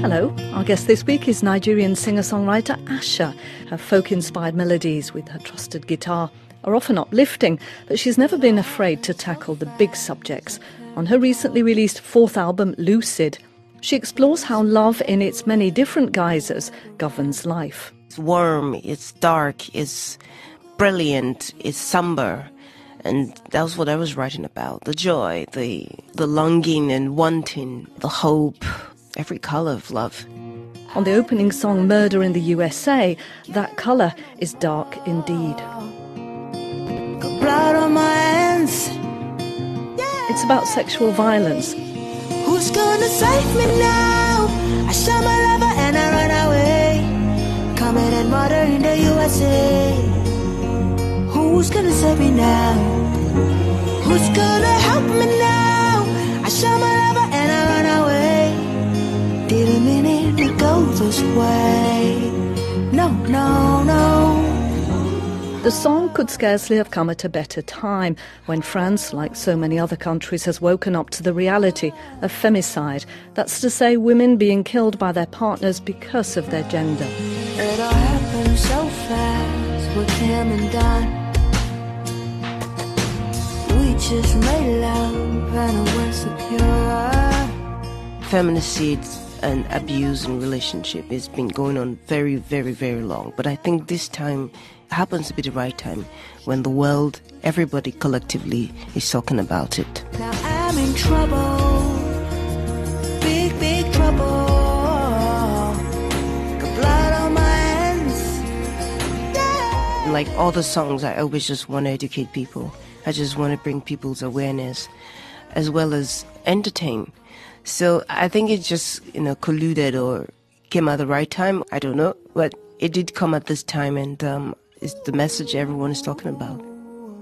Hello, our guest this week is Nigerian singer-songwriter Asa. Her folk-inspired melodies with her trusted guitar are often uplifting, but she's never been afraid to tackle the big subjects. On her recently released fourth album, Lucid, she explores how love in its many different guises governs life. It's warm, it's dark, it's brilliant, it's somber. And that was what I was writing about. The joy, the the longing and wanting, the hope, every color of love. On the opening song Murder in the USA, that color is dark indeed. blood on my hands. It's about sexual violence. Who's gonna save me now? I shot my lover and I ran away. Committed murder in the USA. Who's gonna save me now? Who's gonna help me now? I shot my lover this way. No, no, no. The song could scarcely have come at a better time when France, like so many other countries, has woken up to the reality of femicide. That's to say, women being killed by their partners because of their gender. It all happened so fast with him and Don. We just made love and it went secure. Feminicide and abuse in relationship has been going on very, very, very long. But I think this time happens to be the right time when the world, everybody collectively is talking about it. Now I'm in trouble. Big, big trouble. Got blood on my hands. Yeah. Like all the songs, I always just want to educate people. I just want to bring people's awareness as well as entertain. So I think it just, you know, colluded or came at the right time. I don't know, but it did come at this time and um, it's the message everyone is talking about.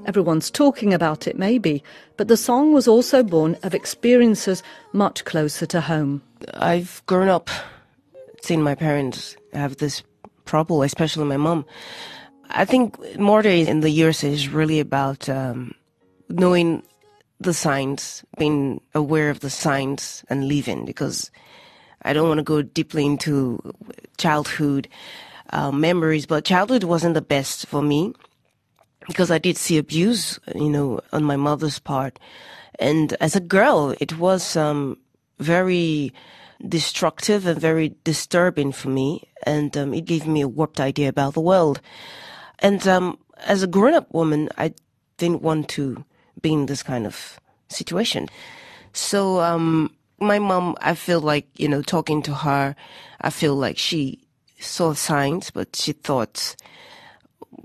Everyone's talking about it, maybe, but the song was also born of experiences much closer to home. I've grown up seeing my parents have this problem, especially my mom. I think murder in the USA is really about um, knowing the signs, being aware of the signs and living because I don't want to go deeply into childhood uh, memories, but childhood wasn't the best for me because I did see abuse, you know, on my mother's part. And as a girl, it was um, very destructive and very disturbing for me. And um, it gave me a warped idea about the world. And um, as a grown up woman, I didn't want to be in this kind of situation. So, um, my mom, I feel like, you know, talking to her, I feel like she saw signs, but she thought,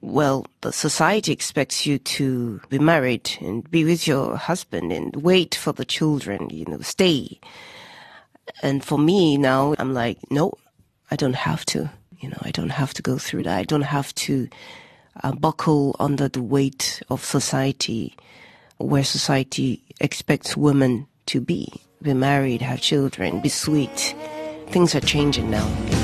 well, the society expects you to be married and be with your husband and wait for the children, you know, stay. And for me now, I'm like, no, I don't have to. You know, I don't have to go through that. I don't have to uh, buckle under the weight of society, where society expects women to be, be married, have children, be sweet. Things are changing now.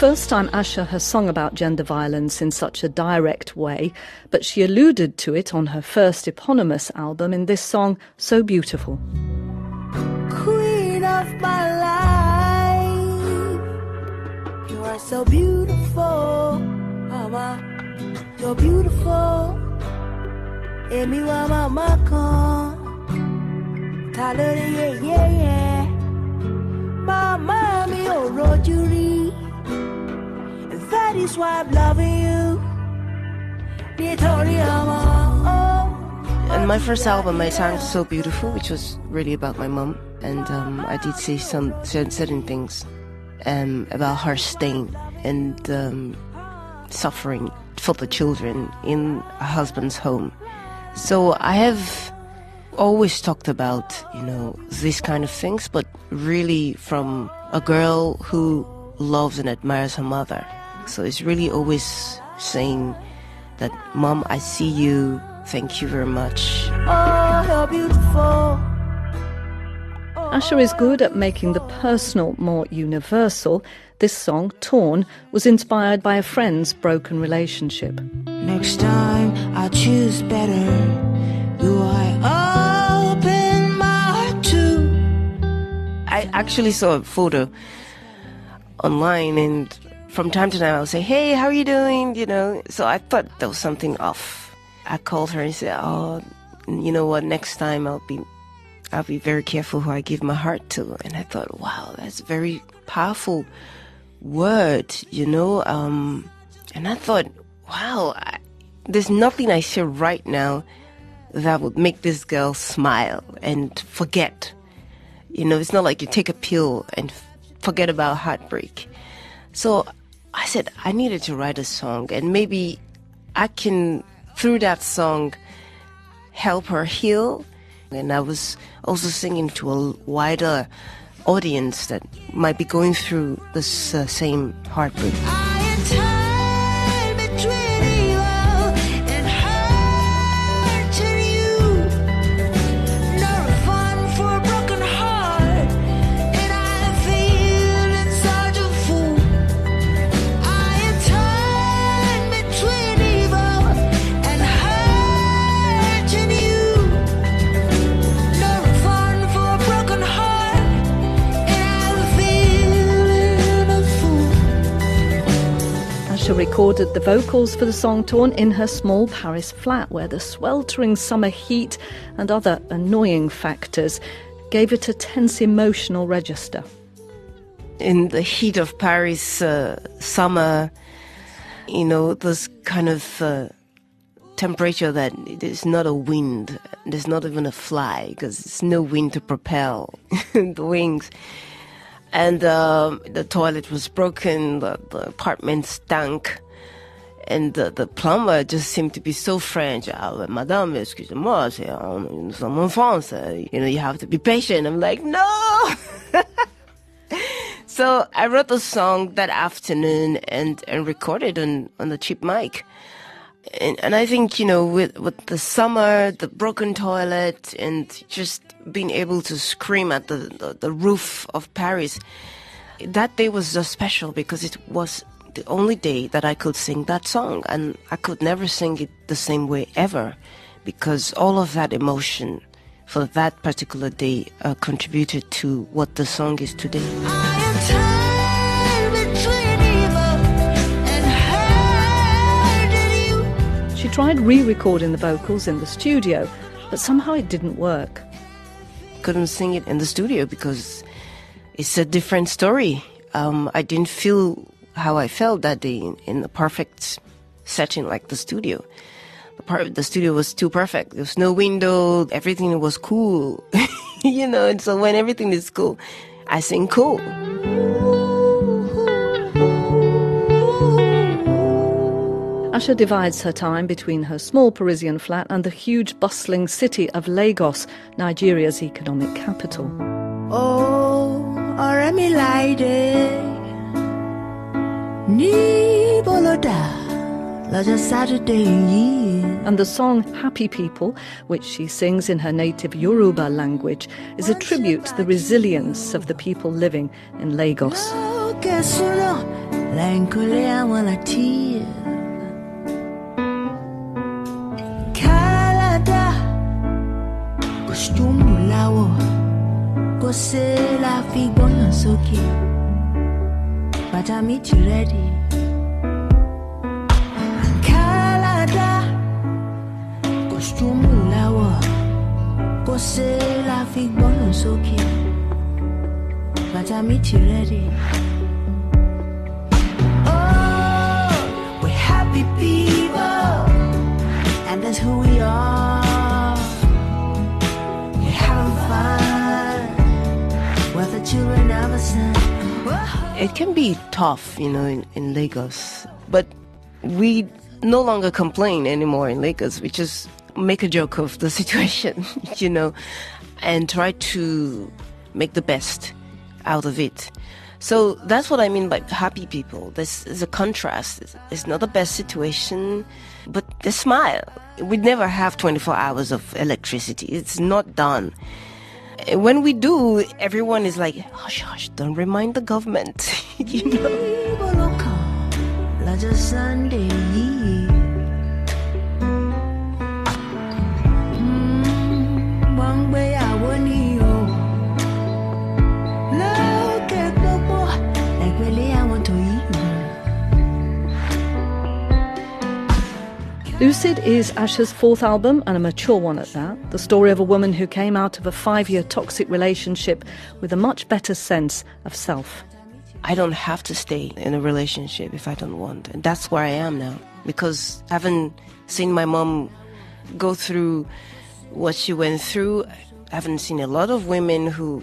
First time Asa has sung about gender violence in such a direct way, but she alluded to it on her first eponymous album in this song, So Beautiful. Queen of my life, you are so beautiful, Mama. You're beautiful. Màmá mi ò rojú rí. That is why I'm loving you. Oh. And my first album, I sang So Beautiful, which was really about my mom. and um, I did say some certain things um, about her staying and um, suffering for the children in a husband's home. So I have always talked about, you know, these kind of things, but really from a girl who loves and admires her mother. So it's really always saying that, Mom, I see you. Thank you very much. Oh, how beautiful. Asa is good at making the personal more universal. This song, Torn, was inspired by a friend's broken relationship. Next time I choose better. Do I open my heart to? I actually saw a photo online and from time to time I'll say, Hey, how are you doing? You know, so I thought there was something off. I called her and said, Oh, you know what, next time I'll be I'll be very careful who I give my heart to. And I thought, wow, that's a very powerful word, you know. Um, and I thought, wow, I, there's nothing I say right now that would make this girl smile and forget. You know, it's not like you take a pill and forget about heartbreak. So I said, I needed to write a song, and maybe I can, through that song, help her heal. And I was also singing to a wider audience that might be going through this uh, same heartbreak. Recorded the vocals for the song Torn in her small Paris flat, where the sweltering summer heat and other annoying factors gave it a tense emotional register. in the heat of Paris uh, summer, you know, this kind of uh, temperature that there's not a wind, there's not even a fly because there's no wind to propel the wings. And um, the toilet was broken, the, the apartment stank. And the, the plumber just seemed to be so French. Ah, Madame, excusez-moi, c'est en, France. You know, you have to be patient. I'm like, no! So I wrote the song that afternoon and, and recorded on, on the cheap mic. And, and I think, you know, with, with the summer, the broken toilet, and just being able to scream at the, the, the roof of Paris, that day was just special because it was the only day that I could sing that song. And I could never sing it the same way ever because all of that emotion for that particular day uh, contributed to what the song is today. I am torn between evil and hurting you. She tried re recording the vocals in the studio, but somehow it didn't work. Couldn't sing it in the studio because it's a different story. Um, I didn't feel how I felt that day in, in the perfect setting like the studio. The, part, the studio was too perfect. There was no window. Everything was cool, you know. And so when everything is cool, I sing cool. Asa divides her time between her small Parisian flat and the huge bustling city of Lagos, Nigeria's economic capital. Oh, ọ̀rẹ́ mi láìdé ní bọ́lọ́dà Saturday. And the song Happy People, which she sings in her native Yoruba language, is a tribute to the resilience of the people living in Lagos. Kò ṣe la fi sókè. Kòsítúmù láwọ̀ kò ṣe la fi gbọ́yàn sókè. Bàtà ti rẹ́dì. Oh, we're happy people, and that's who we it can be tough, you know, in, in Lagos. But we no longer complain anymore in Lagos. We just make a joke of the situation, you know, and try to make the best out of it. So that's what I mean by happy people. This is a contrast. It's not the best situation, but they smile. We never have 24 hours of electricity. It's not done. When we do, everyone is like, hush, hush, don't remind the government, you know. Lucid is Asa's fourth album and a mature one at that. The story of a woman who came out of a five year toxic relationship with a much better sense of self. I don't have to stay in a relationship if I don't want. And that's where I am now. Because I haven't seen my mom go through what she went through, I haven't seen a lot of women who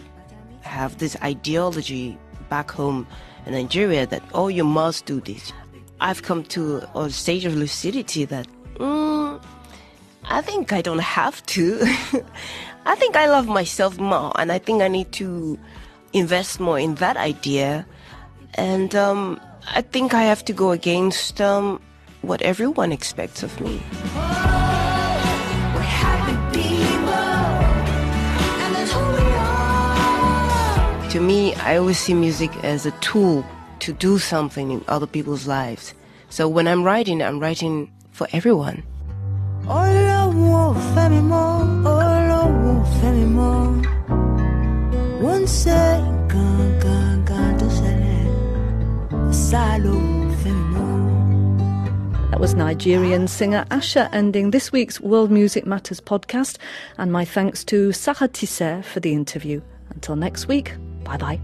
have this ideology back home in Nigeria that, oh, you must do this. I've come to a stage of lucidity that, mm, I think I don't have to. I think I love myself more, and I think I need to invest more in that idea. And um, I think I have to go against um, what everyone expects of me. To me, I always see music as a tool to do something in other people's lives. So when I'm writing, I'm writing for everyone. Ọlọ́run ò fẹ́ mi mọ́, Ọlọ́run ò fẹ́ mi mọ́. Wọ́n ń ṣe nǹkan gangan tó ṣẹlẹ̀, sá lóhùn ò fẹ́ mi mọ́. That was Nigerian singer Asa ending this week's World Music Matters podcast. And my thanks to Sarah Tisseyre for the interview. Until next week, bye bye.